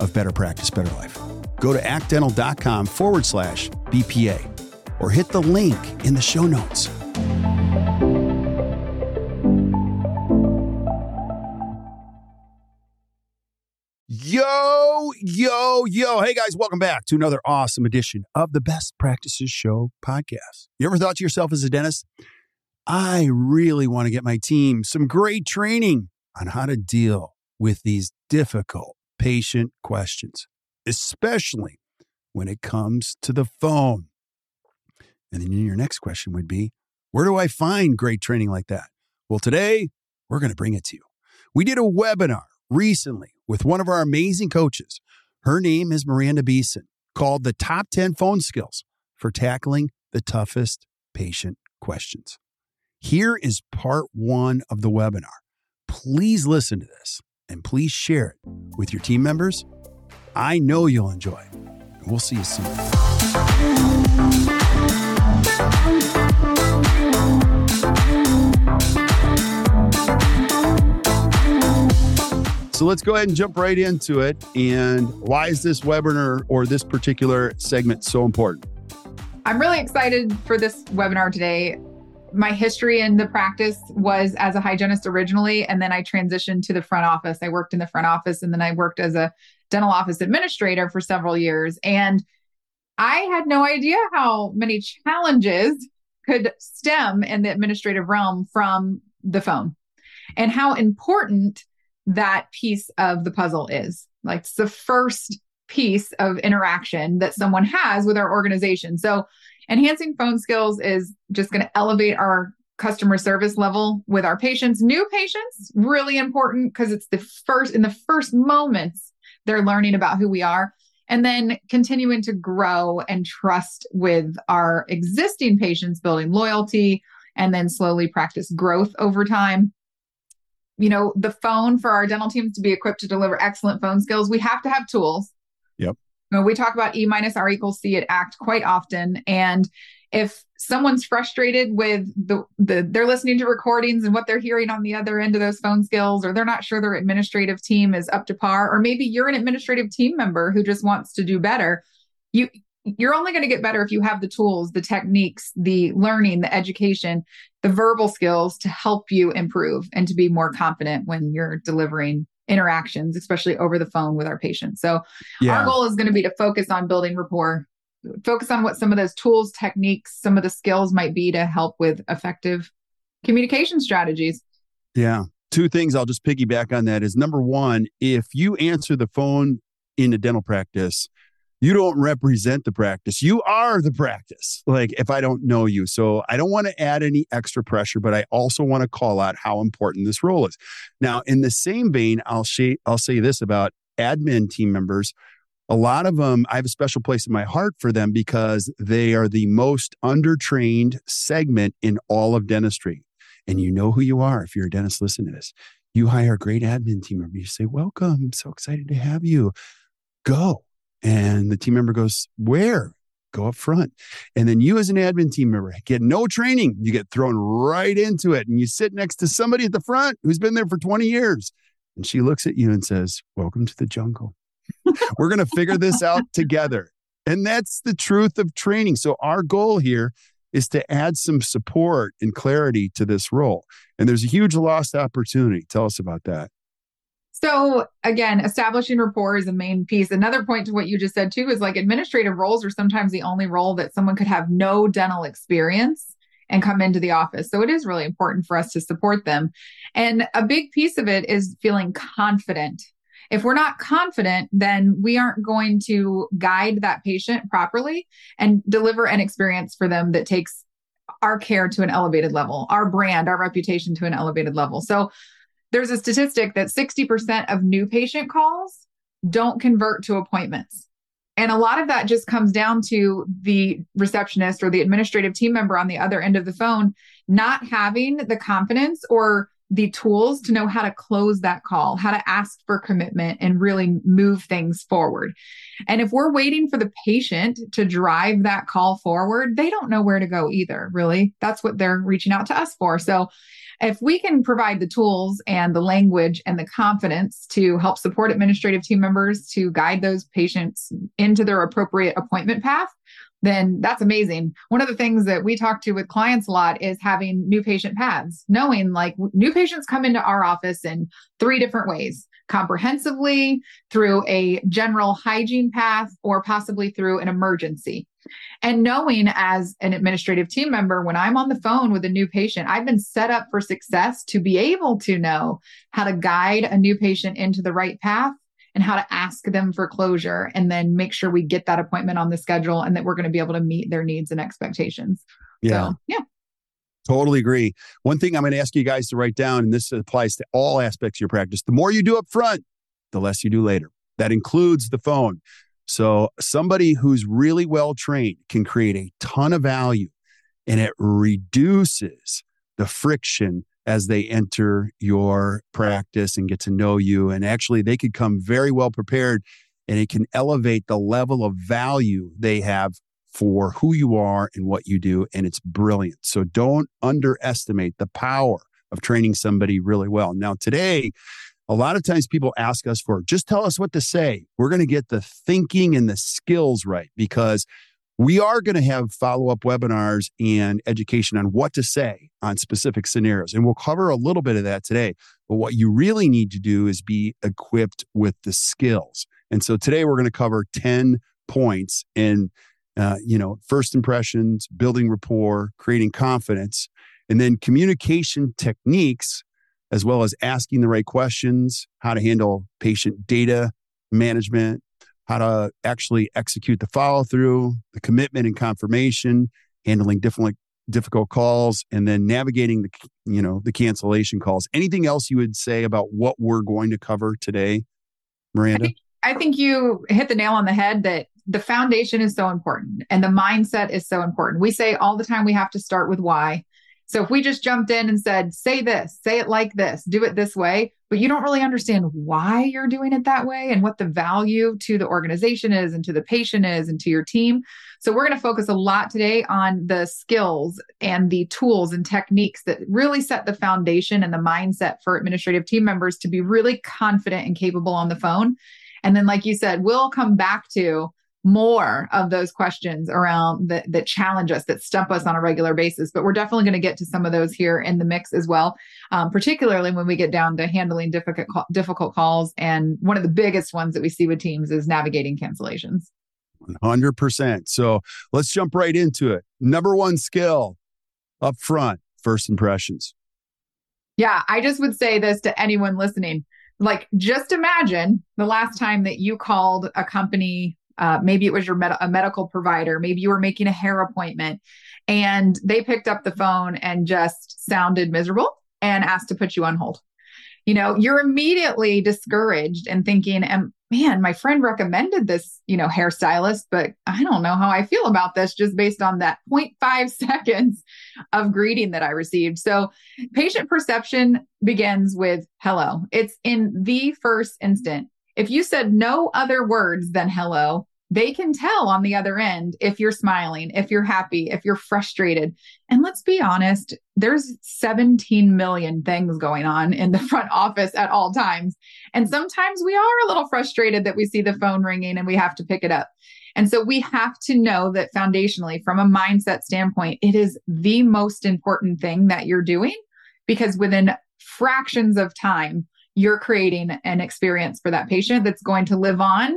of Better Practice, Better Life. Go to actdental.com forward slash BPA or hit the link in the show notes. Yo, yo, yo. Hey guys, welcome back to another awesome edition of the Best Practices Show podcast. You ever thought to yourself as a dentist, I really want to get my team some great training on how to deal with these difficult patient questions, especially when it comes to the phone. And then your next question would be Where do I find great training like that? Well, today we're going to bring it to you. We did a webinar recently with one of our amazing coaches. Her name is Miranda Beeson, called the Top 10 Phone Skills for Tackling the Toughest Patient Questions. Here is part one of the webinar. Please listen to this and please share it with your team members. I know you'll enjoy it. And we'll see you soon. So let's go ahead and jump right into it. And why is this webinar or this particular segment so important? I'm really excited for this webinar today my history in the practice was as a hygienist originally, and then I transitioned to the front office. I worked in the front office, and then I worked as a dental office administrator for several years. And I had no idea how many challenges could stem in the administrative realm from the phone and how important that piece of the puzzle is. Like it's the first piece of interaction that someone has with our organization. So enhancing phone skills is just going to elevate our customer service level with our patients. New patients, really important because it's the first, in the first moments, they're learning about who we are. And then continuing to grow and trust with our existing patients, building loyalty, and then slowly practice growth over time. You know, the phone for our dental teams to be equipped to deliver excellent phone skills, we have to have tools. Yep we talk about E minus R equals C at ACT quite often. And if someone's frustrated with the, the they're listening to recordings and what they're hearing on the other end of those phone skills, or they're not sure their administrative team is up to par, or maybe you're an administrative team member who just wants to do better, you you're only going to get better if you have the tools, the techniques, the learning, the education, the verbal skills to help you improve and to be more confident when you're delivering interactions, especially over the phone with our patients. So yeah. our goal is going to be to focus on building rapport, focus on what some of those tools, techniques, some of the skills might be to help with effective communication strategies. Yeah. Two things I'll just piggyback on that is number one, if you answer the phone in a dental practice, you don't represent the practice. You are the practice. Like if I don't know you. So I don't want to add any extra pressure, but I also want to call out how important this role is. Now, in the same vein, I'll say I'll say this about admin team members. A lot of them, I have a special place in my heart for them because they are the most undertrained segment in all of dentistry. And you know who you are if you're a dentist, listen to this. You hire a great admin team member. You say, Welcome. I'm so excited to have you. Go and the team member goes, Where? Go up front. And then you, as an admin team member, get no training. You get thrown right into it. And you sit next to somebody at the front who's been there for 20 years. And she looks at you and says, Welcome to the jungle. We're going to figure this out together. And that's the truth of training. So, our goal here is to add some support and clarity to this role. And there's a huge lost opportunity. Tell us about that. So again, establishing rapport is a main piece. Another point to what you just said too is like administrative roles are sometimes the only role that someone could have no dental experience and come into the office. So it is really important for us to support them. And a big piece of it is feeling confident. If we're not confident, then we aren't going to guide that patient properly and deliver an experience for them that takes our care to an elevated level, our brand, our reputation to an elevated level. So there's a statistic that 60% of new patient calls don't convert to appointments. And a lot of that just comes down to the receptionist or the administrative team member on the other end of the phone not having the confidence or the tools to know how to close that call, how to ask for commitment and really move things forward. And if we're waiting for the patient to drive that call forward, they don't know where to go either, really. That's what they're reaching out to us for. So if we can provide the tools and the language and the confidence to help support administrative team members to guide those patients into their appropriate appointment path, then that's amazing. One of the things that we talk to with clients a lot is having new patient paths, knowing like new patients come into our office in three different ways comprehensively, through a general hygiene path, or possibly through an emergency. And knowing as an administrative team member, when I'm on the phone with a new patient, I've been set up for success to be able to know how to guide a new patient into the right path and how to ask them for closure and then make sure we get that appointment on the schedule and that we're going to be able to meet their needs and expectations. Yeah. So, yeah. Totally agree. One thing I'm going to ask you guys to write down, and this applies to all aspects of your practice the more you do up front, the less you do later. That includes the phone. So, somebody who's really well trained can create a ton of value and it reduces the friction as they enter your practice and get to know you. And actually, they could come very well prepared and it can elevate the level of value they have for who you are and what you do. And it's brilliant. So, don't underestimate the power of training somebody really well. Now, today, a lot of times people ask us for just tell us what to say. We're going to get the thinking and the skills right because we are going to have follow up webinars and education on what to say on specific scenarios. And we'll cover a little bit of that today. But what you really need to do is be equipped with the skills. And so today we're going to cover 10 points in, uh, you know, first impressions, building rapport, creating confidence, and then communication techniques as well as asking the right questions, how to handle patient data management, how to actually execute the follow through, the commitment and confirmation, handling different difficult calls and then navigating the you know the cancellation calls. Anything else you would say about what we're going to cover today miranda? I think, I think you hit the nail on the head that the foundation is so important and the mindset is so important. We say all the time we have to start with why so if we just jumped in and said, say this, say it like this, do it this way, but you don't really understand why you're doing it that way and what the value to the organization is and to the patient is and to your team. So we're going to focus a lot today on the skills and the tools and techniques that really set the foundation and the mindset for administrative team members to be really confident and capable on the phone. And then, like you said, we'll come back to more of those questions around that that challenge us, that stump us on a regular basis. But we're definitely going to get to some of those here in the mix as well, um, particularly when we get down to handling difficult difficult calls. And one of the biggest ones that we see with teams is navigating cancellations. 100%. So let's jump right into it. Number one skill up front, first impressions. Yeah, I just would say this to anyone listening. Like, just imagine the last time that you called a company uh, maybe it was your med- a medical provider. Maybe you were making a hair appointment and they picked up the phone and just sounded miserable and asked to put you on hold. You know, you're immediately discouraged and thinking, and man, my friend recommended this, you know, hairstylist, but I don't know how I feel about this just based on that 0.5 seconds of greeting that I received. So patient perception begins with hello. It's in the first instant if you said no other words than hello, they can tell on the other end if you're smiling, if you're happy, if you're frustrated. And let's be honest, there's 17 million things going on in the front office at all times. And sometimes we are a little frustrated that we see the phone ringing and we have to pick it up. And so we have to know that foundationally, from a mindset standpoint, it is the most important thing that you're doing because within fractions of time, you're creating an experience for that patient that's going to live on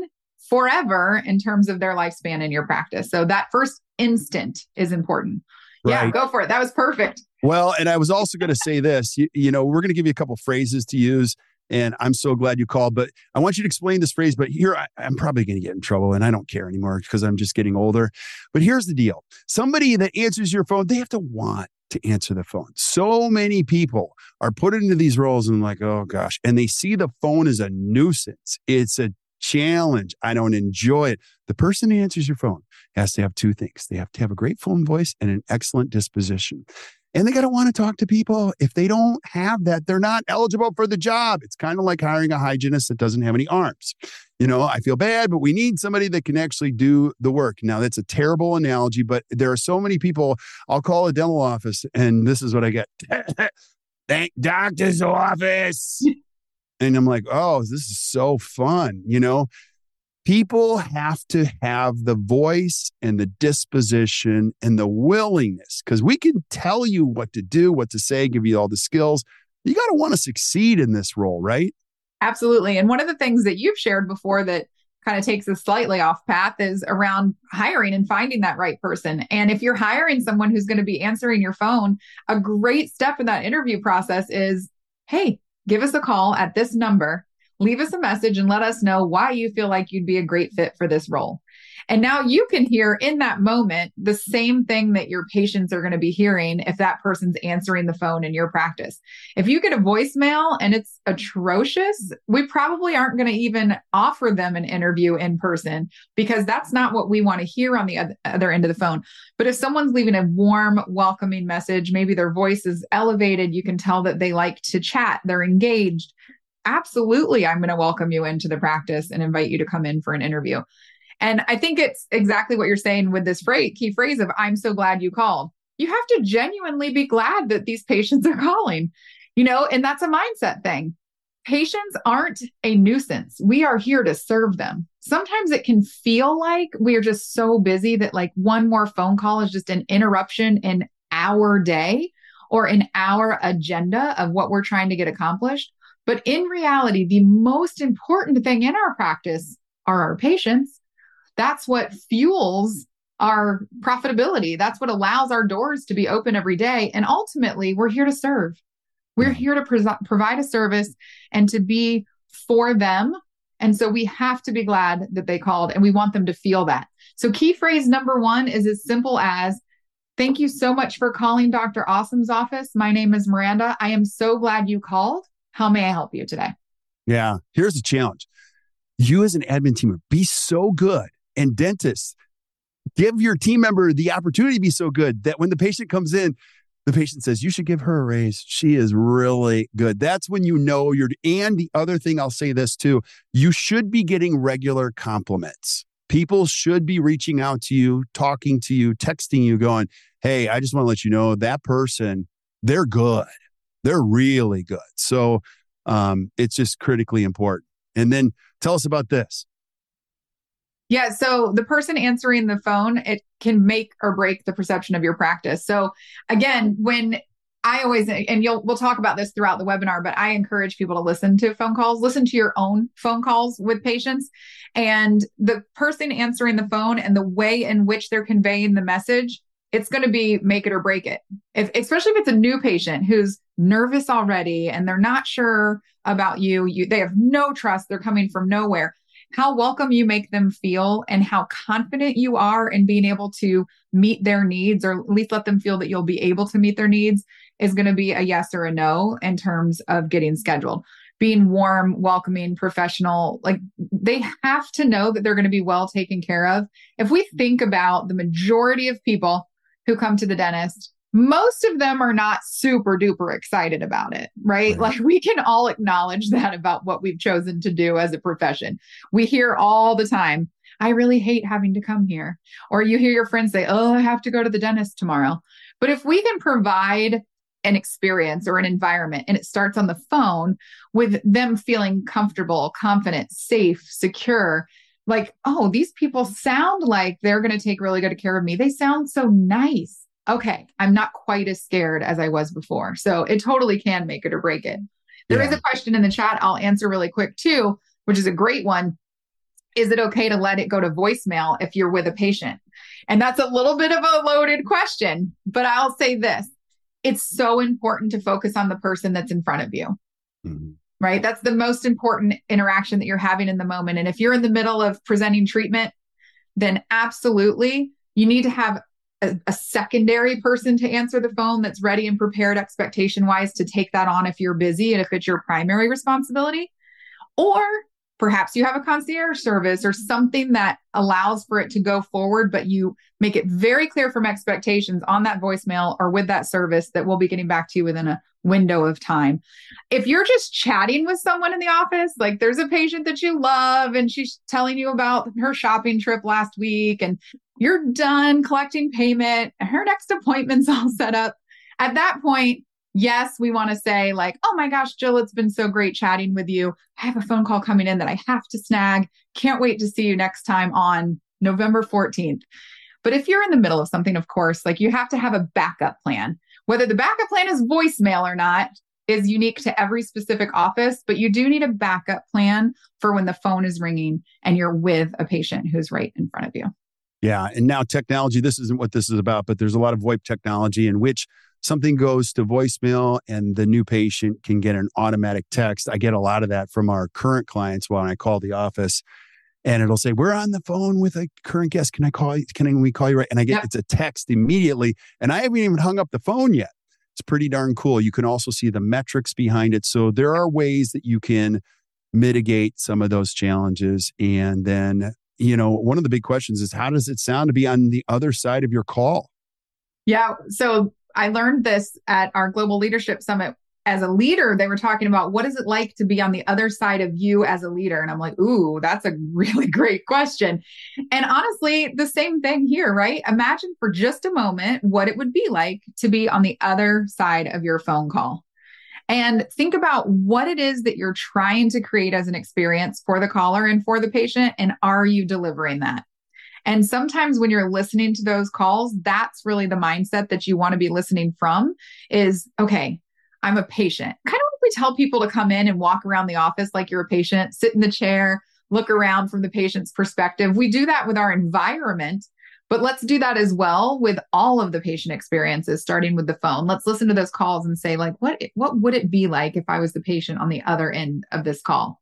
forever in terms of their lifespan in your practice. So that first instant is important. Right. Yeah, go for it. That was perfect. Well, and I was also going to say this, you, you know, we're going to give you a couple phrases to use and I'm so glad you called. But I want you to explain this phrase. But here, I, am probably going to get in trouble, and I don't care anymore because I'm just getting older. But here's the deal somebody that answers your phone, they have to want to answer the phone. So many people are put into these roles and like, oh gosh, and they see the phone as a nuisance. It's a challenge. I don't enjoy it. The person who answers your phone has to have two things. They have to have a great phone voice and an excellent disposition and they got to want to talk to people. If they don't have that, they're not eligible for the job. It's kind of like hiring a hygienist that doesn't have any arms. You know, I feel bad, but we need somebody that can actually do the work. Now, that's a terrible analogy, but there are so many people. I'll call a dental office, and this is what I get thank doctor's office. And I'm like, oh, this is so fun. You know, people have to have the voice and the disposition and the willingness because we can tell you what to do, what to say, give you all the skills. You got to want to succeed in this role, right? Absolutely. And one of the things that you've shared before that kind of takes us slightly off path is around hiring and finding that right person. And if you're hiring someone who's going to be answering your phone, a great step in that interview process is hey, give us a call at this number leave us a message and let us know why you feel like you'd be a great fit for this role. And now you can hear in that moment the same thing that your patients are going to be hearing if that person's answering the phone in your practice. If you get a voicemail and it's atrocious, we probably aren't going to even offer them an interview in person because that's not what we want to hear on the other end of the phone. But if someone's leaving a warm, welcoming message, maybe their voice is elevated, you can tell that they like to chat, they're engaged absolutely, I'm going to welcome you into the practice and invite you to come in for an interview. And I think it's exactly what you're saying with this phrase, key phrase of I'm so glad you called. You have to genuinely be glad that these patients are calling, you know, and that's a mindset thing. Patients aren't a nuisance. We are here to serve them. Sometimes it can feel like we're just so busy that like one more phone call is just an interruption in our day or in our agenda of what we're trying to get accomplished. But in reality, the most important thing in our practice are our patients. That's what fuels our profitability. That's what allows our doors to be open every day. And ultimately, we're here to serve. We're here to provide a service and to be for them. And so we have to be glad that they called and we want them to feel that. So, key phrase number one is as simple as Thank you so much for calling Dr. Awesome's office. My name is Miranda. I am so glad you called. How may I help you today? Yeah, here's the challenge. You as an admin team be so good and dentists give your team member the opportunity to be so good that when the patient comes in, the patient says, You should give her a raise. She is really good. That's when you know you're. And the other thing I'll say this too you should be getting regular compliments. People should be reaching out to you, talking to you, texting you, going, Hey, I just want to let you know that person, they're good. They're really good. So um, it's just critically important. And then tell us about this. Yeah. So the person answering the phone, it can make or break the perception of your practice. So again, when I always, and you'll, we'll talk about this throughout the webinar, but I encourage people to listen to phone calls, listen to your own phone calls with patients and the person answering the phone and the way in which they're conveying the message it's going to be make it or break it. If, especially if it's a new patient who's nervous already and they're not sure about you, you they have no trust, they're coming from nowhere. How welcome you make them feel and how confident you are in being able to meet their needs or at least let them feel that you'll be able to meet their needs is going to be a yes or a no in terms of getting scheduled. Being warm, welcoming, professional, like they have to know that they're going to be well taken care of. If we think about the majority of people who come to the dentist, most of them are not super duper excited about it, right? right? Like we can all acknowledge that about what we've chosen to do as a profession. We hear all the time, I really hate having to come here. Or you hear your friends say, Oh, I have to go to the dentist tomorrow. But if we can provide an experience or an environment and it starts on the phone with them feeling comfortable, confident, safe, secure, like, oh, these people sound like they're going to take really good care of me. They sound so nice. Okay, I'm not quite as scared as I was before. So it totally can make it or break it. There yeah. is a question in the chat I'll answer really quick too, which is a great one. Is it okay to let it go to voicemail if you're with a patient? And that's a little bit of a loaded question, but I'll say this it's so important to focus on the person that's in front of you. Mm-hmm. Right? That's the most important interaction that you're having in the moment. And if you're in the middle of presenting treatment, then absolutely you need to have a, a, secondary person to answer the phone that's ready and prepared expectation wise to take that on if you're busy and if it's your primary responsibility. Or perhaps you have a concierge service or something that allows for it to go forward, but you make it very clear from expectations on that voicemail or with that service that we'll be getting back to you within a window of time. If you're just chatting with someone in the office, like there's a patient that you love and she's telling you about her shopping trip last week and you're done collecting payment, her next appointment's all set up. At that point, yes, we want to say, like, oh my gosh, Jill, it's been so great chatting with you. I have a phone call coming in that I have to snag. Can't wait to see you next time on November 14th. But if you're in the middle of something, of course, like you have to have a backup plan. Whether the backup plan is voicemail or not is unique to every specific office, but you do need a backup plan for when the phone is ringing and you're with a patient who's right in front of you. Yeah. And now technology, this isn't what this is about, but there's a lot of VoIP technology in which something goes to voicemail and the new patient can get an automatic text. I get a lot of that from our current clients when I call the office and it'll say, We're on the phone with a current guest. Can I call you? Can we call you right? And I get yep. it's a text immediately. And I haven't even hung up the phone yet. It's pretty darn cool. You can also see the metrics behind it. So there are ways that you can mitigate some of those challenges. And then, you know, one of the big questions is how does it sound to be on the other side of your call? Yeah. So I learned this at our Global Leadership Summit. As a leader, they were talking about what is it like to be on the other side of you as a leader? And I'm like, ooh, that's a really great question. And honestly, the same thing here, right? Imagine for just a moment what it would be like to be on the other side of your phone call. And think about what it is that you're trying to create as an experience for the caller and for the patient. And are you delivering that? And sometimes when you're listening to those calls, that's really the mindset that you want to be listening from is okay, I'm a patient. Kind of like we tell people to come in and walk around the office like you're a patient, sit in the chair, look around from the patient's perspective. We do that with our environment, but let's do that as well with all of the patient experiences, starting with the phone. Let's listen to those calls and say, like, what what would it be like if I was the patient on the other end of this call?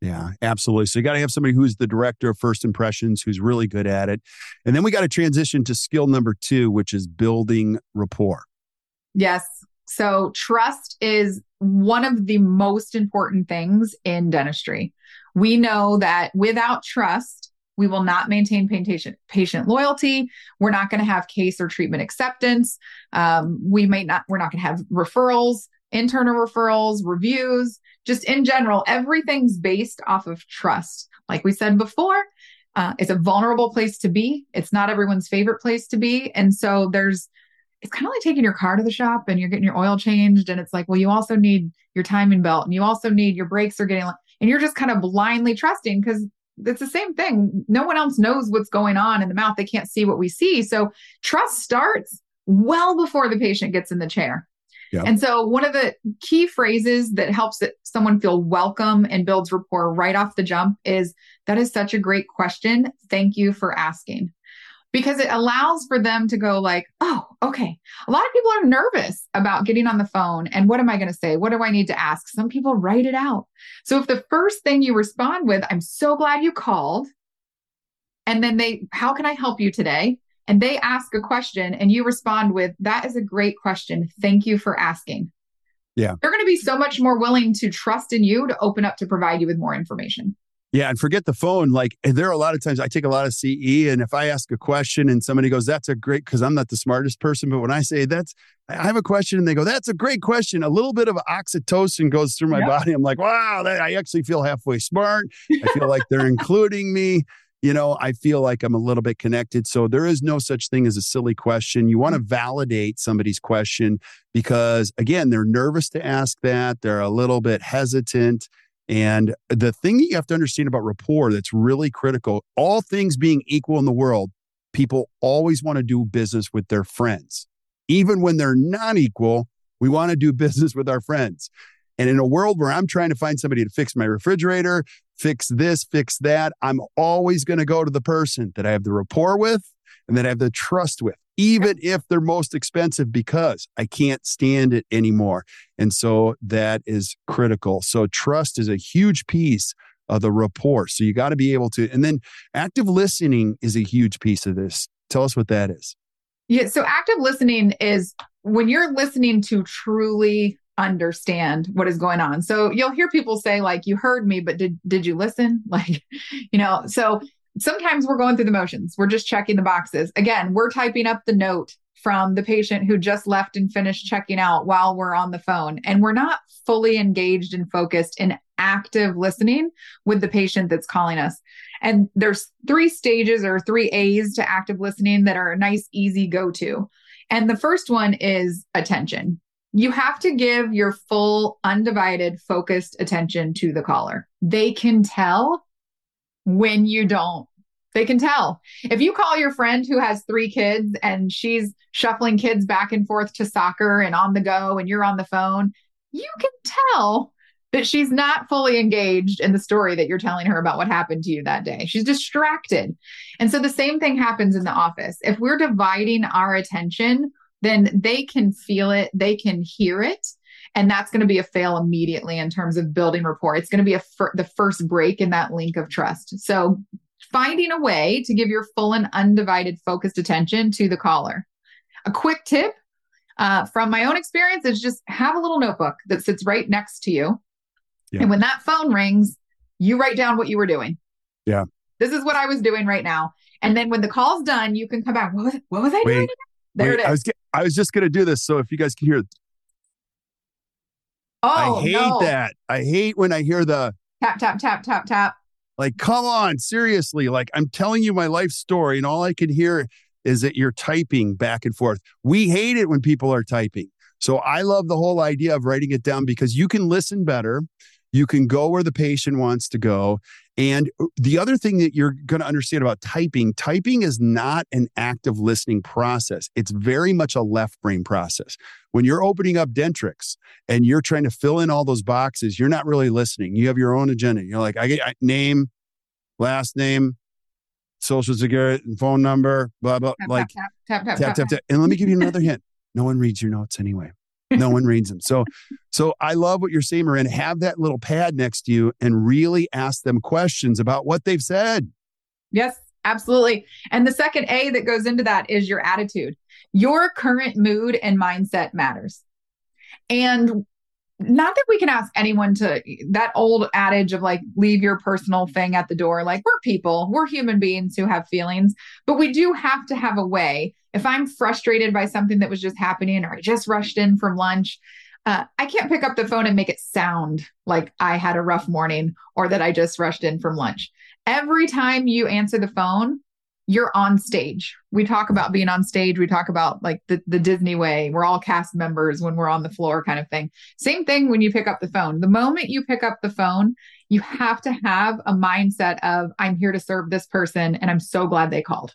Yeah, absolutely. So you got to have somebody who's the director of first impressions, who's really good at it. And then we got to transition to skill number two, which is building rapport. Yes. So trust is one of the most important things in dentistry. We know that without trust, we will not maintain patient patient loyalty. We're not going to have case or treatment acceptance. Um, we may not. We're not going to have referrals, internal referrals, reviews just in general, everything's based off of trust. Like we said before, uh, it's a vulnerable place to be. It's not everyone's favorite place to be. And so there's, it's kind of like taking your car to the shop and you're getting your oil changed. And it's like, well, you also need your timing belt and you also need your brakes are getting, and you're just kind of blindly trusting because it's the same thing. No one else knows what's going on in the mouth. They can't see what we see. So trust starts well before the patient gets in the chair. And so, one of the key phrases that helps someone feel welcome and builds rapport right off the jump is that is such a great question. Thank you for asking. Because it allows for them to go like, oh, okay. A lot of people are nervous about getting on the phone and what am I going to say? What do I need to ask? Some people write it out. So if the first thing you respond with, I'm so glad you called, and then they, how can I help you today? And they ask a question and you respond with, That is a great question. Thank you for asking. Yeah. They're going to be so much more willing to trust in you to open up to provide you with more information. Yeah, and forget the phone. Like there are a lot of times I take a lot of CE, and if I ask a question and somebody goes, "That's a great," because I'm not the smartest person, but when I say that's, I have a question, and they go, "That's a great question," a little bit of oxytocin goes through my yep. body. I'm like, "Wow, that, I actually feel halfway smart. I feel like they're including me." You know, I feel like I'm a little bit connected. So there is no such thing as a silly question. You want to mm. validate somebody's question because, again, they're nervous to ask that. They're a little bit hesitant. And the thing that you have to understand about rapport that's really critical all things being equal in the world, people always want to do business with their friends. Even when they're not equal, we want to do business with our friends. And in a world where I'm trying to find somebody to fix my refrigerator, fix this, fix that, I'm always going to go to the person that I have the rapport with and that I have the trust with, even if they're most expensive, because I can't stand it anymore. And so that is critical. So trust is a huge piece of the rapport. So you got to be able to, and then active listening is a huge piece of this. Tell us what that is. Yeah. So active listening is when you're listening to truly understand what is going on. So you'll hear people say like you heard me but did did you listen? Like you know, so sometimes we're going through the motions. We're just checking the boxes. Again, we're typing up the note from the patient who just left and finished checking out while we're on the phone and we're not fully engaged and focused in active listening with the patient that's calling us. And there's three stages or three A's to active listening that are a nice easy go to. And the first one is attention. You have to give your full, undivided, focused attention to the caller. They can tell when you don't. They can tell. If you call your friend who has three kids and she's shuffling kids back and forth to soccer and on the go and you're on the phone, you can tell that she's not fully engaged in the story that you're telling her about what happened to you that day. She's distracted. And so the same thing happens in the office. If we're dividing our attention, then they can feel it, they can hear it. And that's going to be a fail immediately in terms of building rapport. It's going to be a fir- the first break in that link of trust. So finding a way to give your full and undivided focused attention to the caller. A quick tip uh, from my own experience is just have a little notebook that sits right next to you yeah. And when that phone rings, you write down what you were doing. Yeah. This is what I was doing right now. And then when the call's done, you can come back. What was, what was I wait, doing? There wait, it is. I was, I was just going to do this. So if you guys can hear. Oh, I hate no. that. I hate when I hear the tap, tap, tap, tap, tap. Like, come on, seriously. Like, I'm telling you my life story, and all I can hear is that you're typing back and forth. We hate it when people are typing. So I love the whole idea of writing it down because you can listen better. You can go where the patient wants to go. And uh, the other thing that you're going to understand about typing, typing is not an active listening process. It's very much a left brain process. When you're opening up Dentrix and you're trying to fill in all those boxes, you're not really listening. You have your own agenda. You're like, I get I, name, last name, social security, phone number, blah, blah, tap, like tap, tap, tap, tap, tap, tap. And let me give you another hint. No one reads your notes anyway no one reads them. So, so I love what you're saying, Marin. Have that little pad next to you and really ask them questions about what they've said. Yes, absolutely. And the second A that goes into that is your attitude. Your current mood and mindset matters. And not that we can ask anyone to that old adage of like leave your personal thing at the door like we're people we're human beings who have feelings but we do have to have a way if I'm frustrated by something that was just happening or I just rushed in from lunch, uh, I can't pick up the phone and make it sound like I had a rough morning or that I just rushed in from lunch. Every time you answer the phone, you're on stage. We talk about being on stage. We talk about like the, the Disney way. We're all cast members when we're on the floor, kind of thing. Same thing when you pick up the phone. The moment you pick up the phone, you have to have a mindset of, I'm here to serve this person and I'm so glad they called.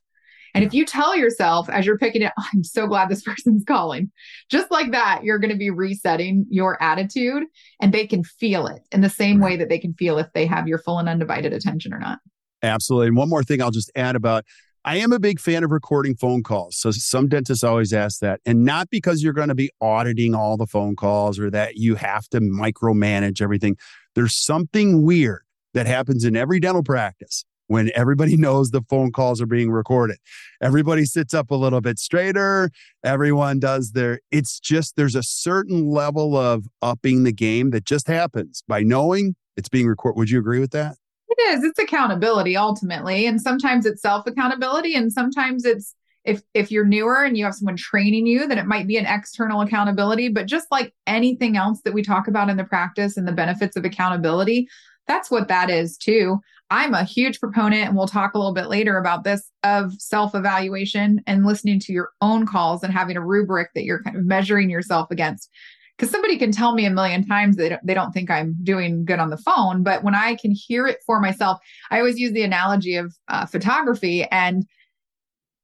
And if you tell yourself as you're picking it, oh, I'm so glad this person's calling, just like that, you're going to be resetting your attitude and they can feel it in the same way that they can feel if they have your full and undivided attention or not. Absolutely. And one more thing I'll just add about I am a big fan of recording phone calls. So some dentists always ask that. And not because you're going to be auditing all the phone calls or that you have to micromanage everything. There's something weird that happens in every dental practice when everybody knows the phone calls are being recorded. Everybody sits up a little bit straighter. Everyone does their, it's just, there's a certain level of upping the game that just happens by knowing it's being recorded. Would you agree with that? It is. It's accountability ultimately. And sometimes it's self accountability. And sometimes it's, if if you're newer and you have someone training you then it might be an external accountability but just like anything else that we talk about in the practice and the benefits of accountability that's what that is too. I'm a huge proponent, and we'll talk a little bit later about this of self evaluation and listening to your own calls and having a rubric that you're kind of measuring yourself against. Because somebody can tell me a million times that they don't think I'm doing good on the phone, but when I can hear it for myself, I always use the analogy of uh, photography and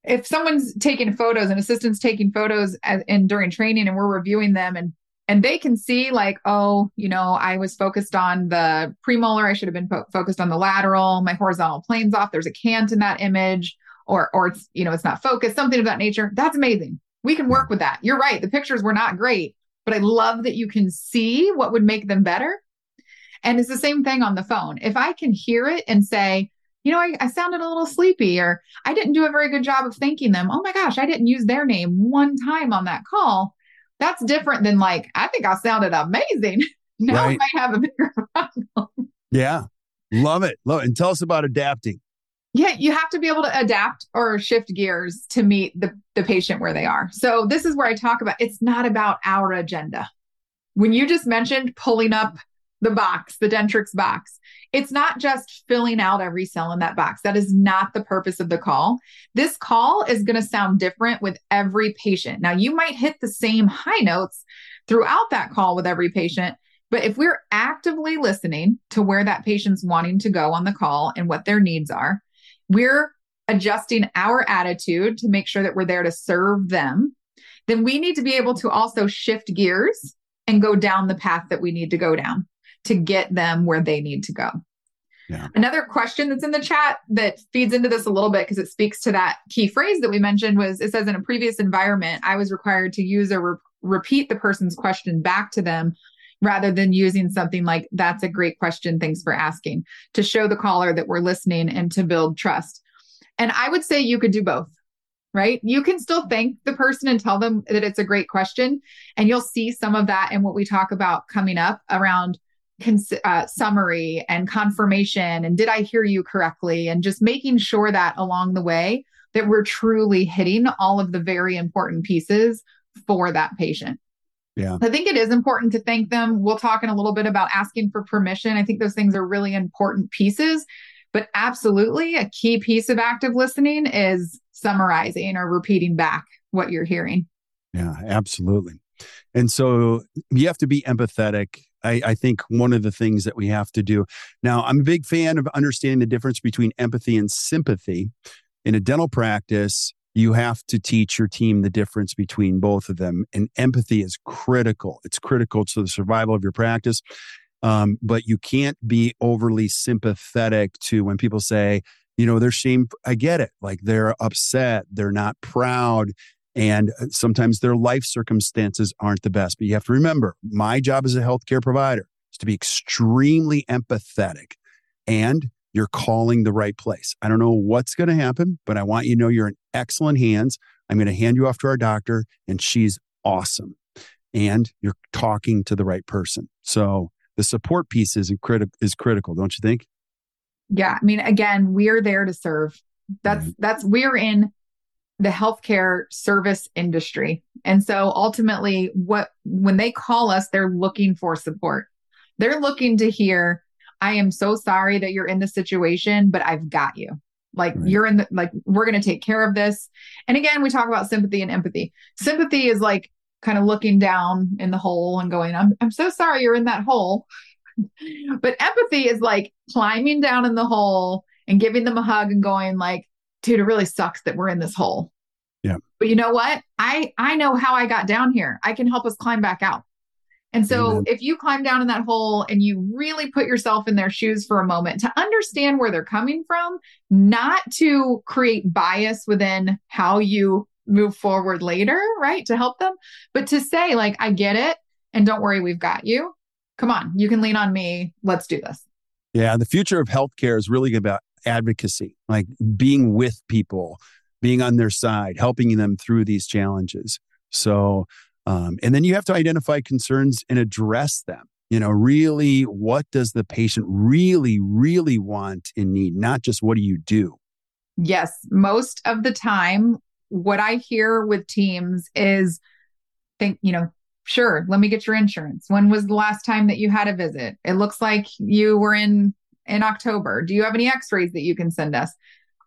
if someone's taking photos, an assistant's taking photos as, and during training, and we're reviewing them, and and they can see like oh you know i was focused on the premolar. I should have been fo- focused on the lateral. My horizontal plane's off. There's a cant in that image. Or or it's you know it's not focused something of that nature. That's amazing. We can work with that. You're right. The pictures were not great but i love that you can see what would make them better. And it's the same thing on the phone. If i can hear it and say you know, I, I, sounded a little sleepy, or I didn't do a very good job of thanking them. Oh my gosh, I didn't use their name one time on that call. That's different than like, I think I sounded amazing. now right. I might have a bigger problem. Yeah. Love it. Love it. And tell us about adapting. Yeah, you have to be able to adapt or shift gears to meet the, the patient where they are. So this is where I talk about it's not about our agenda. When you just mentioned pulling up the box, the Dentrix box. It's not just filling out every cell in that box. That is not the purpose of the call. This call is going to sound different with every patient. Now, you might hit the same high notes throughout that call with every patient, but if we're actively listening to where that patient's wanting to go on the call and what their needs are, we're adjusting our attitude to make sure that we're there to serve them. Then we need to be able to also shift gears and go down the path that we need to go down to get them where they need to go. Yeah. Another question that's in the chat that feeds into this a little bit because it speaks to that key phrase that we mentioned was it says in a previous environment, I was required to use or re- repeat the person's question back to them rather than using something like, that's a great question. Thanks for asking to show the caller that we're listening and to build trust. And I would say you could do both right? You can still thank the person and tell them that it's a great question. And you'll see some of that in what we talk about coming up around cons- uh, summary and confirmation and did I hear you correctly and just making sure that along the way that we're truly hitting all of the very important pieces for that patient. Yeah. I think it is important to thank them. We'll talk in a little bit about asking for permission. I think those things are really important pieces, but absolutely a key piece of active listening is summarizing or repeating back what you're hearing. Yeah, absolutely. And so you have to be empathetic I, I, think one of the things that we have to do now, I'm a big fan of understanding the difference between empathy and sympathy. In a dental practice, you have to teach your team the difference between both of them. And empathy is critical. It's critical to the survival of your practice. Um, but you can't be overly sympathetic to when people say, you know, they're shame. I get it. Like they're upset. They're not proud. And uh, sometimes their life circumstances aren't the best. But you have to remember my job as a healthcare provider is to be extremely empathetic and you're calling the right place. I don't know what's going to happen, but I want you to know you're in excellent hands. I'm going to hand you off to our doctor, and she's awesome. And you're talking to the right person. So the support piece is, criti- is critical, don't you think? Yeah. I mean, again, we're there to serve. That's, right. that's, we're in the healthcare service industry. And so ultimately what when they call us they're looking for support. They're looking to hear I am so sorry that you're in this situation but I've got you. Like right. you're in the like we're going to take care of this. And again we talk about sympathy and empathy. Sympathy is like kind of looking down in the hole and going I'm I'm so sorry you're in that hole. but empathy is like climbing down in the hole and giving them a hug and going like dude, it really sucks that we're in this hole. Yeah. But you know what? I I know how I got down here. I can help us climb back out. And so Amen. if you climb down in that hole and you really put yourself in their shoes for a moment to understand where they're coming from, not to create bias within how you move forward later, right? To help them, but to say like I get it and don't worry, we've got you. Come on, you can lean on me. Let's do this. Yeah, and the future of healthcare is really about advocacy, like being with people, being on their side, helping them through these challenges. So, um, and then you have to identify concerns and address them. You know, really, what does the patient really, really want and need? Not just what do you do? Yes. Most of the time, what I hear with teams is think, you know, sure, let me get your insurance. When was the last time that you had a visit? It looks like you were in in October? Do you have any x rays that you can send us?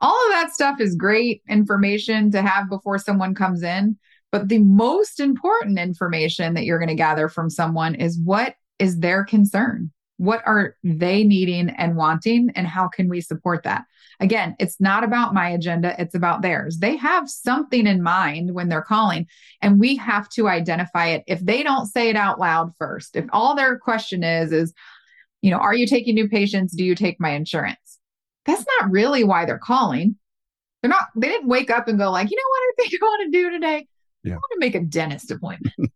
All of that stuff is great information to have before someone comes in. But the most important information that you're going to gather from someone is what is their concern? What are they needing and wanting? And how can we support that? Again, it's not about my agenda, it's about theirs. They have something in mind when they're calling, and we have to identify it. If they don't say it out loud first, if all their question is, is, you know, are you taking new patients? Do you take my insurance? That's not really why they're calling. They're not, they didn't wake up and go, like, you know what I think I want to do today? Yeah. I want to make a dentist appointment.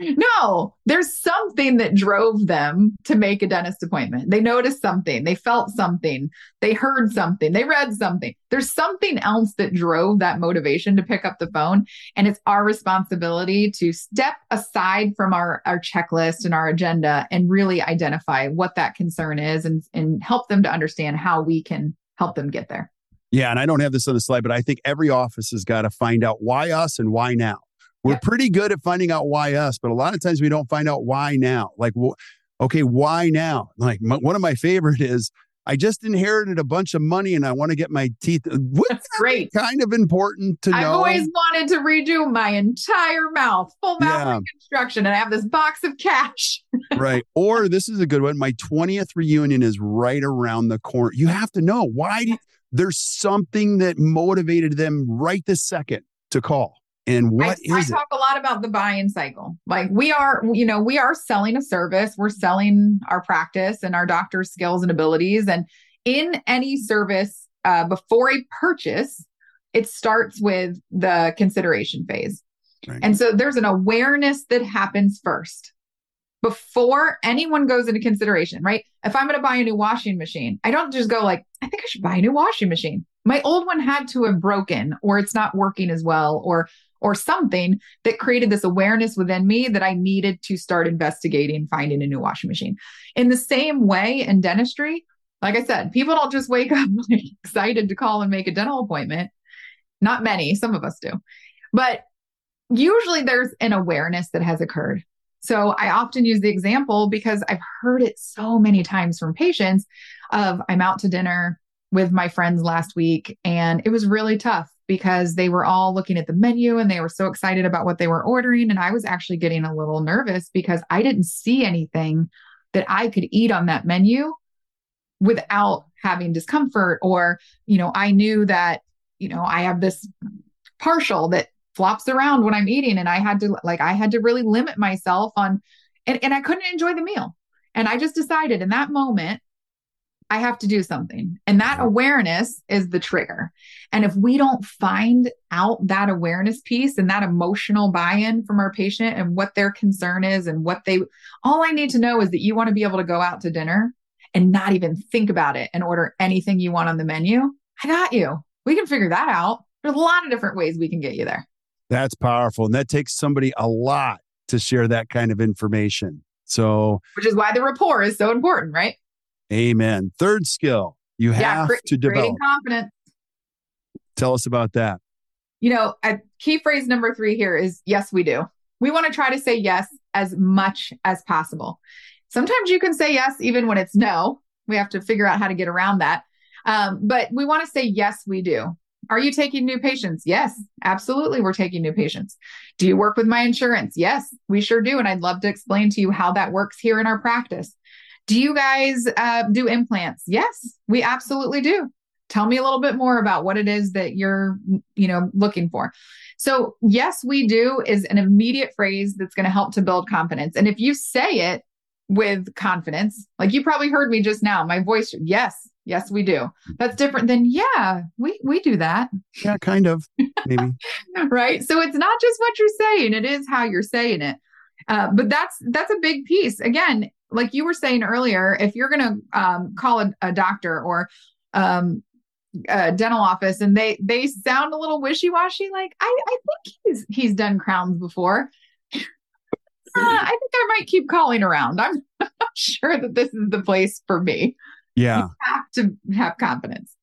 no, there's something that drove them to make a dentist appointment. They noticed something, they felt something, they heard something, they read something. There's something else that drove that motivation to pick up the phone. And it's our responsibility to step aside from our, our checklist and our agenda and really identify what that concern is and, and help them to understand how we can help them get there. Yeah, and I don't have this on the slide, but I think every office has got to find out why us and why now. We're pretty good at finding out why us, but a lot of times we don't find out why now. Like, well, okay, why now? Like, my, one of my favorite is I just inherited a bunch of money and I want to get my teeth. Uh, What's That's great. Kind of important to I've know. I've always wanted to redo my entire mouth, full mouth yeah. reconstruction, and I have this box of cash. right. Or this is a good one. My 20th reunion is right around the corner. You have to know why do, there's something that motivated them right this second to call. And what I, is I talk a lot about the buy-in cycle. Like we are, you know, we are selling a service. We're selling our practice and our doctor's skills and abilities. And in any service, uh, before a purchase, it starts with the consideration phase. Right. And so there's an awareness that happens first before anyone goes into consideration, right? If I'm going to buy a new washing machine, I don't just go like, I think I should buy a new washing machine. My old one had to have broken or it's not working as well or or something that created this awareness within me that I needed to start investigating finding a new washing machine. In the same way in dentistry, like I said, people don't just wake up excited to call and make a dental appointment. Not many, some of us do. But usually there's an awareness that has occurred. So I often use the example because I've heard it so many times from patients of I'm out to dinner with my friends last week and it was really tough because they were all looking at the menu and they were so excited about what they were ordering. And I was actually getting a little nervous because I didn't see anything that I could eat on that menu without having discomfort. Or, you know, I knew that, you know, I have this partial that flops around when I'm eating. And I had to, like, I had to really limit myself on, and, and I couldn't enjoy the meal. And I just decided in that moment I have to do something. And that awareness is the trigger. And if we don't find out that awareness piece and that emotional buy in from our patient and what their concern is and what they, all I need to know is that you want to be able to go out to dinner and not even think about it and order anything you want on the menu. I got you. We can figure that out. There's a lot of different ways we can get you there. That's powerful. And that takes somebody a lot to share that kind of information. So, which is why the rapport is so important, right? Amen. Third skill you have yeah, to develop confidence. Tell us about that. You know, a key phrase number three here is yes, we do. We want to try to say yes as much as possible. Sometimes you can say yes even when it's no. We have to figure out how to get around that. Um, but we want to say yes, we do. Are you taking new patients? Yes, absolutely. We're taking new patients. Do you work with my insurance? Yes, we sure do. And I'd love to explain to you how that works here in our practice. Do you guys uh, do implants? Yes, we absolutely do. Tell me a little bit more about what it is that you're, you know, looking for. So, yes, we do is an immediate phrase that's going to help to build confidence. And if you say it with confidence, like you probably heard me just now, my voice, yes, yes, we do. That's different than, yeah, we we do that. Yeah, kind of, maybe. right. So it's not just what you're saying; it is how you're saying it. Uh, but that's that's a big piece. Again, like you were saying earlier, if you're going to um, call a, a, doctor or um, a dental office and they they sound a little wishy washy, like I, I think he's he's done crowns before. uh, I think I might keep calling around. I'm not sure that this is the place for me. Yeah, you have to have confidence.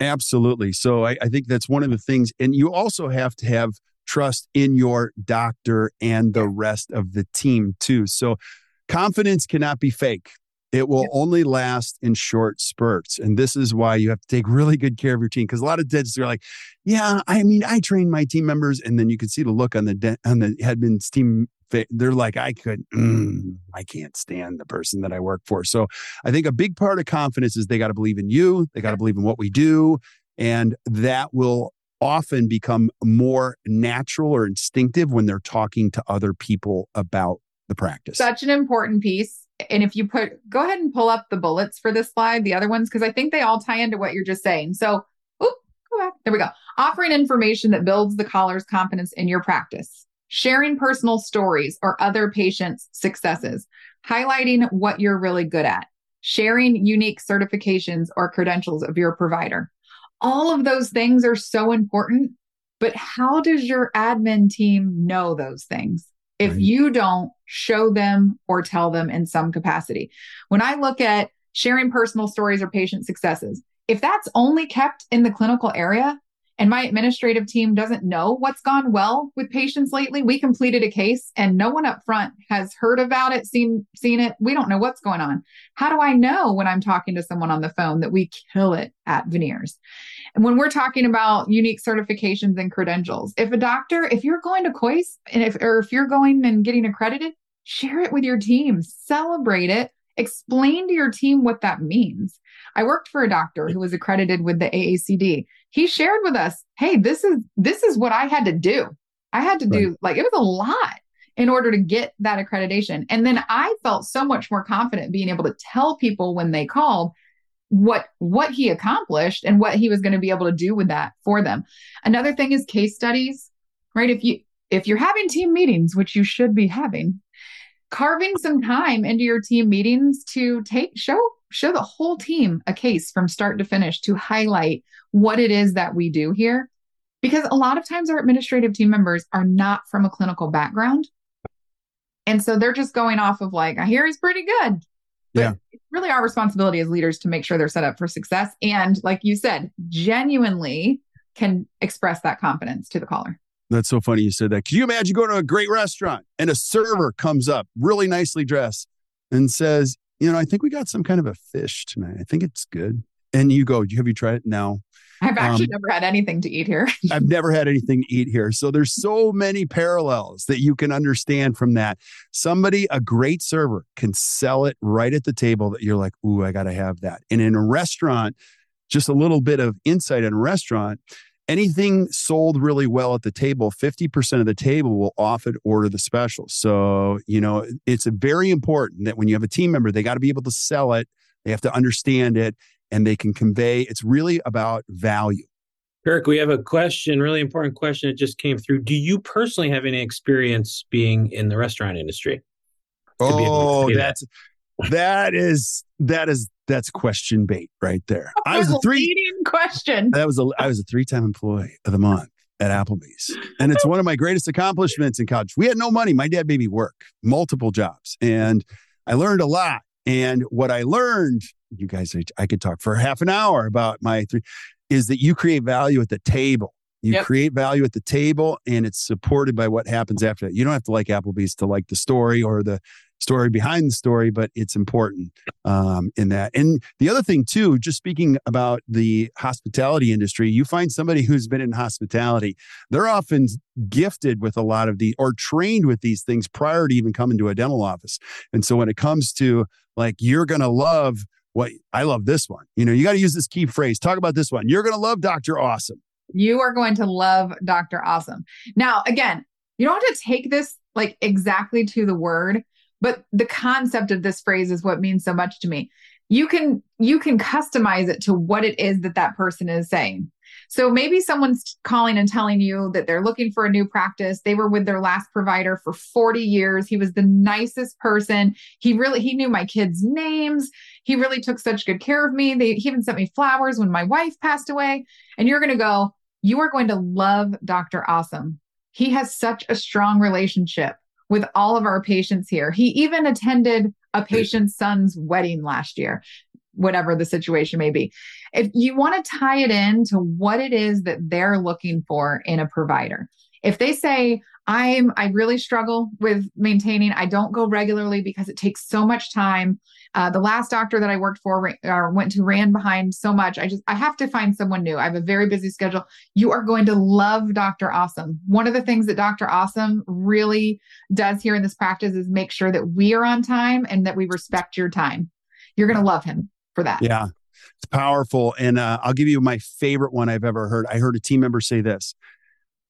Absolutely. So I, I think that's one of the things, and you also have to have trust in your doctor and the rest of the team too. So Confidence cannot be fake. It will only last in short spurts. And this is why you have to take really good care of your team. Because a lot of dentists are like, yeah, I mean, I train my team members. And then you can see the look on the, de- on the admin's team they're like, I could, mm, I can't stand the person that I work for. So I think a big part of confidence is they got to believe in you. They got to believe in what we do. And that will often become more natural or instinctive when they're talking to other people about the practice. Such an important piece. And if you put, go ahead and pull up the bullets for this slide, the other ones, because I think they all tie into what you're just saying. So, oop, go back. There we go. Offering information that builds the caller's confidence in your practice, sharing personal stories or other patients' successes, highlighting what you're really good at, sharing unique certifications or credentials of your provider. All of those things are so important. But how does your admin team know those things? If right. you don't show them or tell them in some capacity. When I look at sharing personal stories or patient successes, if that's only kept in the clinical area, and my administrative team doesn't know what's gone well with patients lately. We completed a case and no one up front has heard about it, seen seen it. We don't know what's going on. How do I know when I'm talking to someone on the phone that we kill it at veneers? And when we're talking about unique certifications and credentials, if a doctor, if you're going to Kois and if or if you're going and getting accredited, share it with your team, celebrate it, explain to your team what that means. I worked for a doctor who was accredited with the AACD. He shared with us, "Hey, this is this is what I had to do. I had to do like it was a lot in order to get that accreditation." And then I felt so much more confident being able to tell people when they called what what he accomplished and what he was going to be able to do with that for them. Another thing is case studies, right? If you if you're having team meetings, which you should be having, carving some time into your team meetings to take show show the whole team a case from start to finish to highlight what it is that we do here. Because a lot of times our administrative team members are not from a clinical background. And so they're just going off of like, I hear he's pretty good. But yeah. it's really our responsibility as leaders to make sure they're set up for success. And like you said, genuinely can express that confidence to the caller. That's so funny you said that. Can you imagine going to a great restaurant and a server comes up really nicely dressed and says, you know, I think we got some kind of a fish tonight. I think it's good. And you go, have you tried it? No. I've actually um, never had anything to eat here. I've never had anything to eat here. So there's so many parallels that you can understand from that. Somebody, a great server, can sell it right at the table that you're like, ooh, I got to have that. And in a restaurant, just a little bit of insight in a restaurant, anything sold really well at the table, 50% of the table will often order the special. So, you know, it's very important that when you have a team member, they got to be able to sell it, they have to understand it, and they can convey. It's really about value. Kirk, we have a question, really important question that just came through. Do you personally have any experience being in the restaurant industry? Oh, that's that. that is that is that's question bait right there. I was a three question. That was a I was a three time employee of the month at Applebee's, and it's one of my greatest accomplishments in college. We had no money. My dad made me work multiple jobs, and I learned a lot. And what I learned, you guys, I could talk for half an hour about my three, is that you create value at the table. You yep. create value at the table and it's supported by what happens after that. You don't have to like Applebee's to like the story or the story behind the story, but it's important um, in that. And the other thing, too, just speaking about the hospitality industry, you find somebody who's been in hospitality, they're often gifted with a lot of the or trained with these things prior to even coming to a dental office. And so when it comes to like, you're going to love what I love this one, you know, you got to use this key phrase. Talk about this one. You're going to love Dr. Awesome. You are going to love Dr. Awesome. Now, again, you don't have to take this like exactly to the word, but the concept of this phrase is what means so much to me. You can you can customize it to what it is that that person is saying. So maybe someone's calling and telling you that they're looking for a new practice. They were with their last provider for 40 years. He was the nicest person. He really he knew my kids names. He really took such good care of me. They he even sent me flowers when my wife passed away. And you're going to go you are going to love dr awesome. He has such a strong relationship with all of our patients here. He even attended a patient's son's wedding last year, whatever the situation may be. If you want to tie it in to what it is that they're looking for in a provider, if they say, I'm I really struggle with maintaining. I don't go regularly because it takes so much time. Uh, the last doctor that I worked for or went to ran behind so much. I just I have to find someone new. I have a very busy schedule. You are going to love Dr. Awesome. One of the things that Dr. Awesome really does here in this practice is make sure that we are on time and that we respect your time. You're going to love him for that. Yeah. It's powerful. And uh, I'll give you my favorite one I've ever heard. I heard a team member say this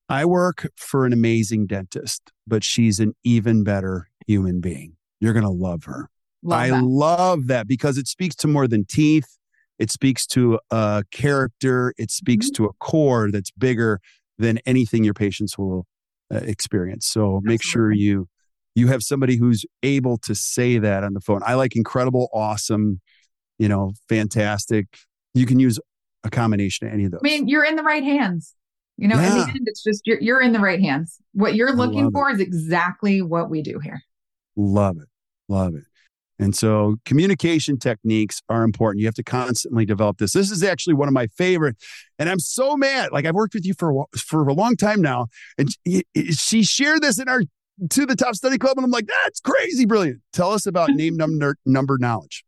I work for an amazing dentist, but she's an even better human being. You're going to love her. Love I that. love that because it speaks to more than teeth. It speaks to a character. It speaks mm-hmm. to a core that's bigger than anything your patients will uh, experience. So Absolutely. make sure you you have somebody who's able to say that on the phone. I like incredible, awesome, you know, fantastic. You can use a combination of any of those. I mean, you're in the right hands. You know, yeah. in the end, it's just you're, you're in the right hands. What you're looking for it. is exactly what we do here. Love it. Love it. And so communication techniques are important. You have to constantly develop this. This is actually one of my favorite. And I'm so mad. Like I've worked with you for for a long time now. And she shared this in our to the top study club. And I'm like, that's crazy brilliant. Tell us about name number number knowledge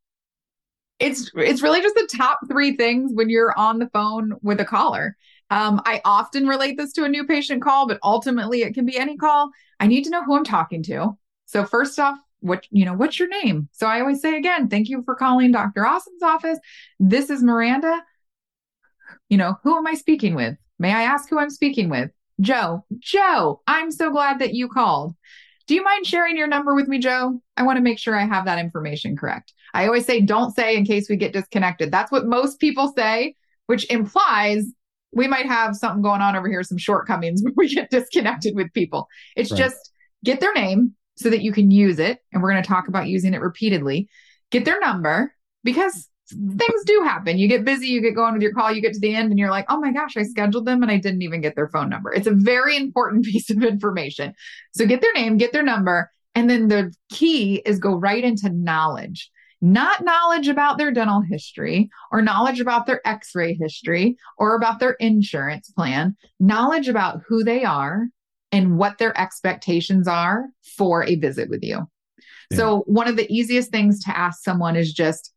it's it's really just the top three things when you're on the phone with a caller. Um, I often relate this to a new patient call, but ultimately it can be any call. I need to know who I'm talking to. So first off, what you know, what's your name? So I always say again, thank you for calling Dr. Awesome's office. This is Miranda. You know, who am I speaking with? May I ask who I'm speaking with? Joe. Joe, I'm so glad that you called. Do you mind sharing your number with me, Joe? I want to make sure I have that information correct. I always say, don't say in case we get disconnected. That's what most people say, which implies we might have something going on over here, some shortcomings when we get disconnected with people. It's right. just get their name so that you can use it. And we're going to talk about using it repeatedly. Get their number because things do happen. You get busy, you get going with your call, you get to the end, and you're like, oh my gosh, I scheduled them and I didn't even get their phone number. It's a very important piece of information. So get their name, get their number. And then the key is go right into knowledge not knowledge about their dental history or knowledge about their x ray history or about their insurance plan, knowledge about who they are and what their expectations are for a visit with you. Yeah. So, one of the easiest things to ask someone is just,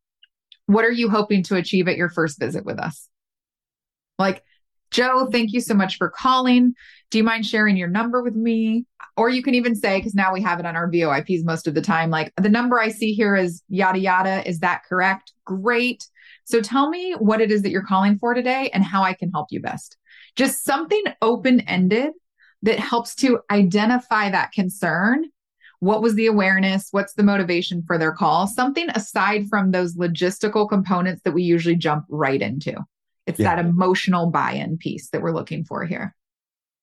what are you hoping to achieve at your first visit with us? Like, Joe, thank you so much for calling. Do you mind sharing your number with me? Or you can even say, because now we have it on our VoIPs most of the time, like the number I see here is yada yada. Is that correct? Great. So tell me what it is that you're calling for today and how I can help you best. Just something open ended that helps to identify that concern. What was the awareness? What's the motivation for their call? Something aside from those logistical components that we usually jump right into. It's yeah. that emotional buy in piece that we're looking for here.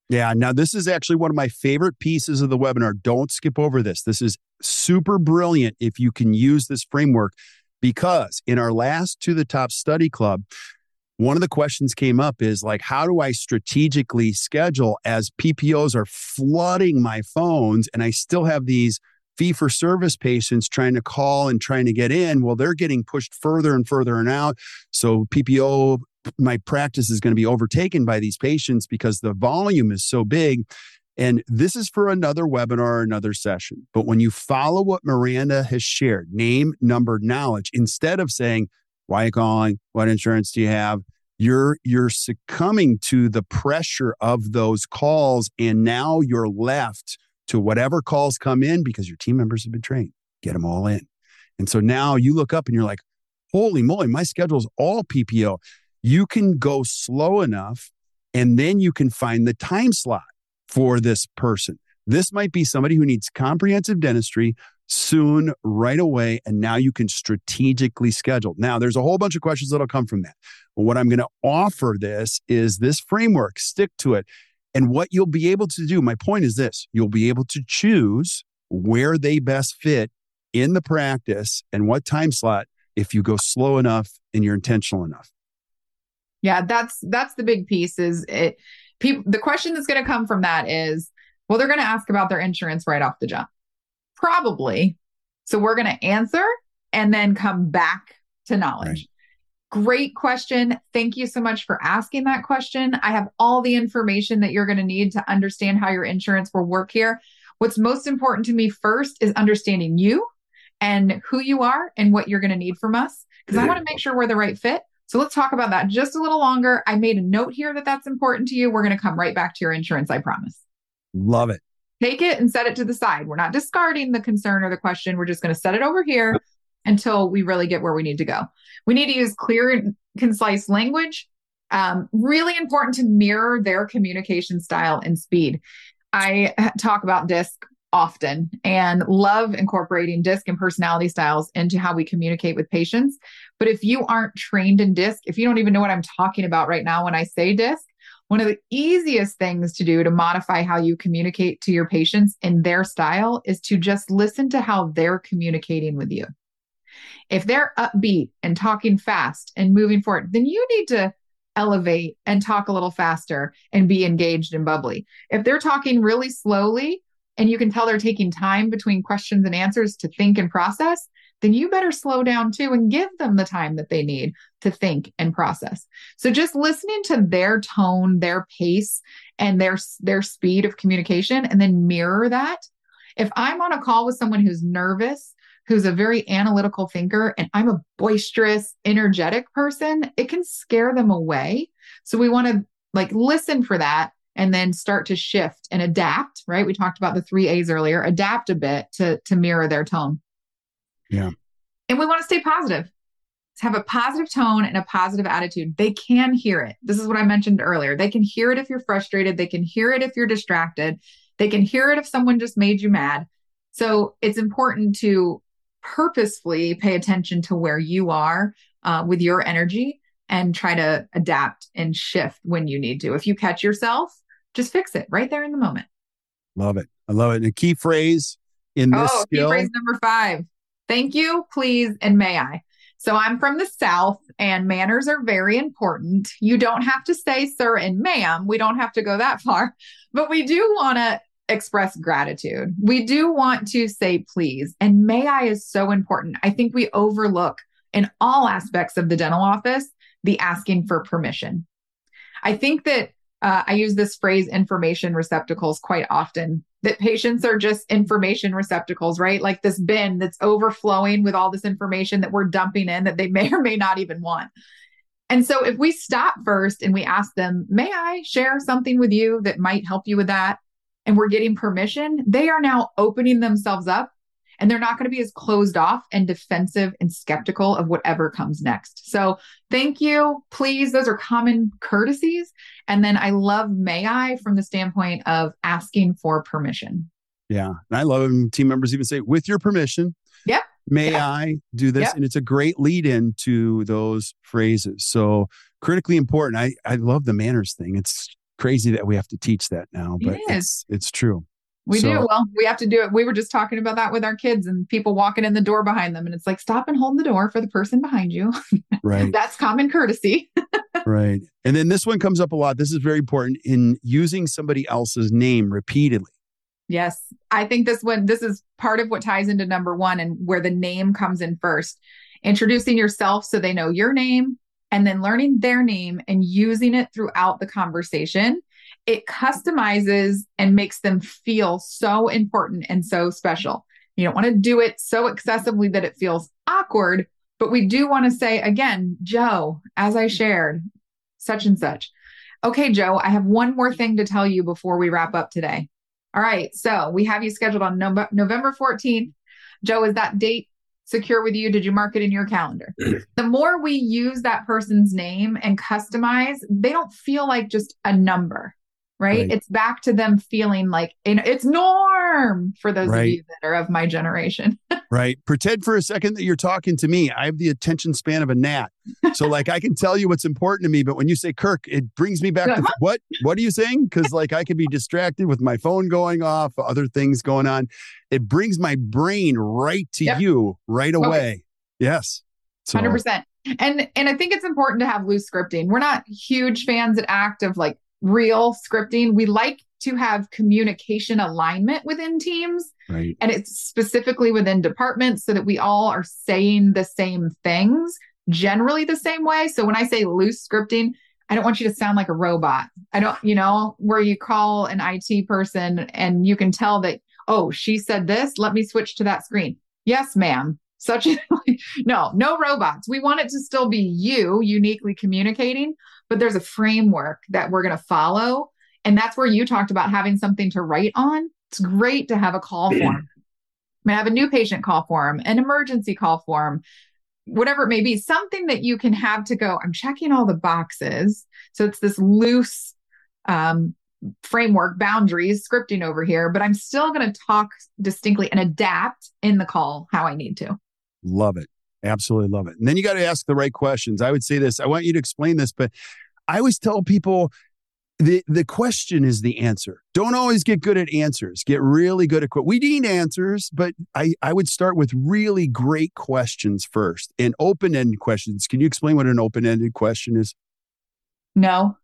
Yeah. Now, this is actually one of my favorite pieces of the webinar. Don't skip over this. This is super brilliant if you can use this framework because in our last To the Top Study Club, one of the questions came up is like, how do I strategically schedule as PPOs are flooding my phones and I still have these fee for service patients trying to call and trying to get in? Well, they're getting pushed further and further and out. So PPO my practice is going to be overtaken by these patients because the volume is so big. And this is for another webinar, another session. But when you follow what Miranda has shared, name, number, knowledge, instead of saying, why are you calling? What insurance do you have? You're you're succumbing to the pressure of those calls. And now you're left to whatever calls come in because your team members have been trained. Get them all in. And so now you look up and you're like, holy moly, my schedule is all PPO you can go slow enough and then you can find the time slot for this person. This might be somebody who needs comprehensive dentistry soon, right away. And now you can strategically schedule. Now, there's a whole bunch of questions that'll come from that. But what I'm going to offer this is this framework, stick to it. And what you'll be able to do, my point is this you'll be able to choose where they best fit in the practice and what time slot if you go slow enough and you're intentional enough. Yeah, that's that's the big piece is it people the question that's going to come from that is well they're going to ask about their insurance right off the jump. Probably. So we're going to answer and then come back to knowledge. Right. Great question. Thank you so much for asking that question. I have all the information that you're going to need to understand how your insurance will work here. What's most important to me first is understanding you and who you are and what you're going to need from us because I want to make sure we're the right fit. So let's talk about that just a little longer. I made a note here that that's important to you. We're going to come right back to your insurance, I promise. Love it. Take it and set it to the side. We're not discarding the concern or the question. We're just going to set it over here until we really get where we need to go. We need to use clear and concise language. Um, really important to mirror their communication style and speed. I talk about DISC often and love incorporating DISC and personality styles into how we communicate with patients. But if you aren't trained in DISC, if you don't even know what I'm talking about right now when I say DISC, one of the easiest things to do to modify how you communicate to your patients in their style is to just listen to how they're communicating with you. If they're upbeat and talking fast and moving forward, then you need to elevate and talk a little faster and be engaged and bubbly. If they're talking really slowly and you can tell they're taking time between questions and answers to think and process, then you better slow down too and give them the time that they need to think and process. So just listening to their tone, their pace, and their their speed of communication and then mirror that. If I'm on a call with someone who's nervous, who's a very analytical thinker and I'm a boisterous, energetic person, it can scare them away. So we want to like listen for that and then start to shift and adapt, right? We talked about the 3 A's earlier, adapt a bit to to mirror their tone. Yeah. And we want to stay positive. Have a positive tone and a positive attitude. They can hear it. This is what I mentioned earlier. They can hear it if you're frustrated. They can hear it if you're distracted. They can hear it if someone just made you mad. So it's important to purposefully pay attention to where you are uh, with your energy and try to adapt and shift when you need to. If you catch yourself, just fix it right there in the moment. Love it. I love it. And a key phrase in this oh, skill. key phrase number five. Thank you, please, and may I. So I'm from the South and manners are very important. You don't have to say sir and ma'am. We don't have to go that far, but we do want to express gratitude. We do want to say please. And may I is so important. I think we overlook in all aspects of the dental office the asking for permission. I think that uh, I use this phrase information receptacles quite often that patients are just information receptacles, right? Like this bin that's overflowing with all this information that we're dumping in that they may or may not even want. And so if we stop first and we ask them, may I share something with you that might help you with that? And we're getting permission, they are now opening themselves up and they're not going to be as closed off and defensive and skeptical of whatever comes next. So, thank you. Please, those are common courtesies. And then I love may I from the standpoint of asking for permission. Yeah. And I love when team members even say, with your permission. Yep. May yep. I do this? Yep. And it's a great lead in to those phrases. So, critically important. I, I love the manners thing. It's crazy that we have to teach that now, but it it's, it's true. We so, do. Well, we have to do it. We were just talking about that with our kids and people walking in the door behind them. And it's like, stop and hold the door for the person behind you. Right. That's common courtesy. right. And then this one comes up a lot. This is very important in using somebody else's name repeatedly. Yes. I think this one, this is part of what ties into number one and where the name comes in first. Introducing yourself so they know your name and then learning their name and using it throughout the conversation it customizes and makes them feel so important and so special. You don't want to do it so excessively that it feels awkward, but we do want to say again, Joe, as I shared, such and such. Okay, Joe, I have one more thing to tell you before we wrap up today. All right, so we have you scheduled on no- November 14th. Joe, is that date secure with you? Did you mark it in your calendar? the more we use that person's name and customize, they don't feel like just a number right? right? It's back to them feeling like it's norm for those right. of you that are of my generation. right. Pretend for a second that you're talking to me. I have the attention span of a gnat. So like I can tell you what's important to me, but when you say Kirk, it brings me back to uh-huh. what what are you saying? Because like I could be distracted with my phone going off, other things going on. It brings my brain right to yep. you right away. Okay. Yes. Hundred percent. And and I think it's important to have loose scripting. We're not huge fans at ACT of like real scripting. We like to have communication alignment within teams. Right. And it's specifically within departments so that we all are saying the same things generally the same way. So when I say loose scripting, I don't want you to sound like a robot. I don't, you know, where you call an IT person and you can tell that, oh, she said this, let me switch to that screen. Yes, ma'am. Such a, no, no robots. We want it to still be you uniquely communicating, but there's a framework that we're going to follow. And that's where you talked about having something to write on. It's great to have a call form. I have a new patient call form, an emergency call form, whatever it may be, something that you can have to go, I'm checking all the boxes. So it's this loose um, framework, boundaries, scripting over here, but I'm still going to talk distinctly and adapt in the call how I need to. Love it. Absolutely love it. And then you got to ask the right questions. I would say this, I want you to explain this, but I always tell people the the question is the answer. Don't always get good at answers. Get really good at we need answers, but I I would start with really great questions first and open ended questions. Can you explain what an open ended question is? No.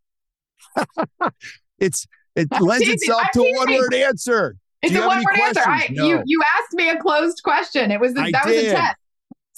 it's it lends teasing, itself I'm to a one word answer. It's a one word answer. I, no. You you asked me a closed question. It was a, that did. was a test.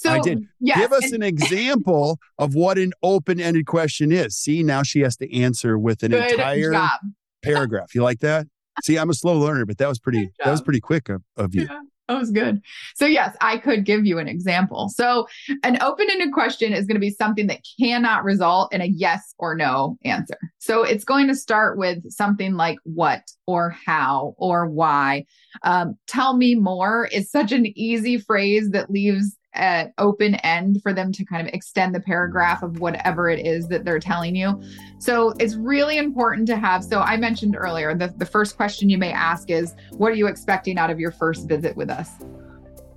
So, I did. Yes. Give us an example of what an open ended question is. See, now she has to answer with an Good entire job. paragraph. You like that? See, I'm a slow learner, but that was pretty that was pretty quick of, of you. Yeah, that was good. So yes, I could give you an example. So an open-ended question is going to be something that cannot result in a yes or no answer. So it's going to start with something like what or how or why. Um, tell me more is such an easy phrase that leaves at open end for them to kind of extend the paragraph of whatever it is that they're telling you. So it's really important to have. So I mentioned earlier, the, the first question you may ask is, What are you expecting out of your first visit with us?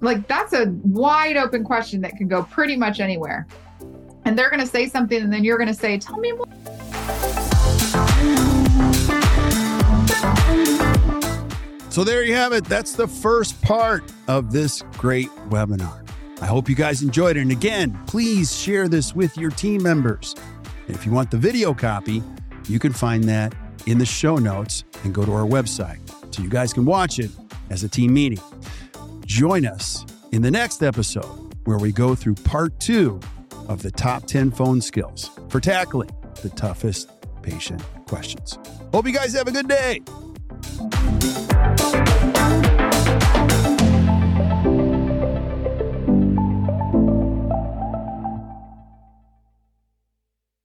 Like that's a wide open question that can go pretty much anywhere. And they're going to say something, and then you're going to say, Tell me more. So there you have it. That's the first part of this great webinar. I hope you guys enjoyed it. And again, please share this with your team members. And if you want the video copy, you can find that in the show notes and go to our website so you guys can watch it as a team meeting. Join us in the next episode where we go through part two of the top 10 phone skills for tackling the toughest patient questions. Hope you guys have a good day.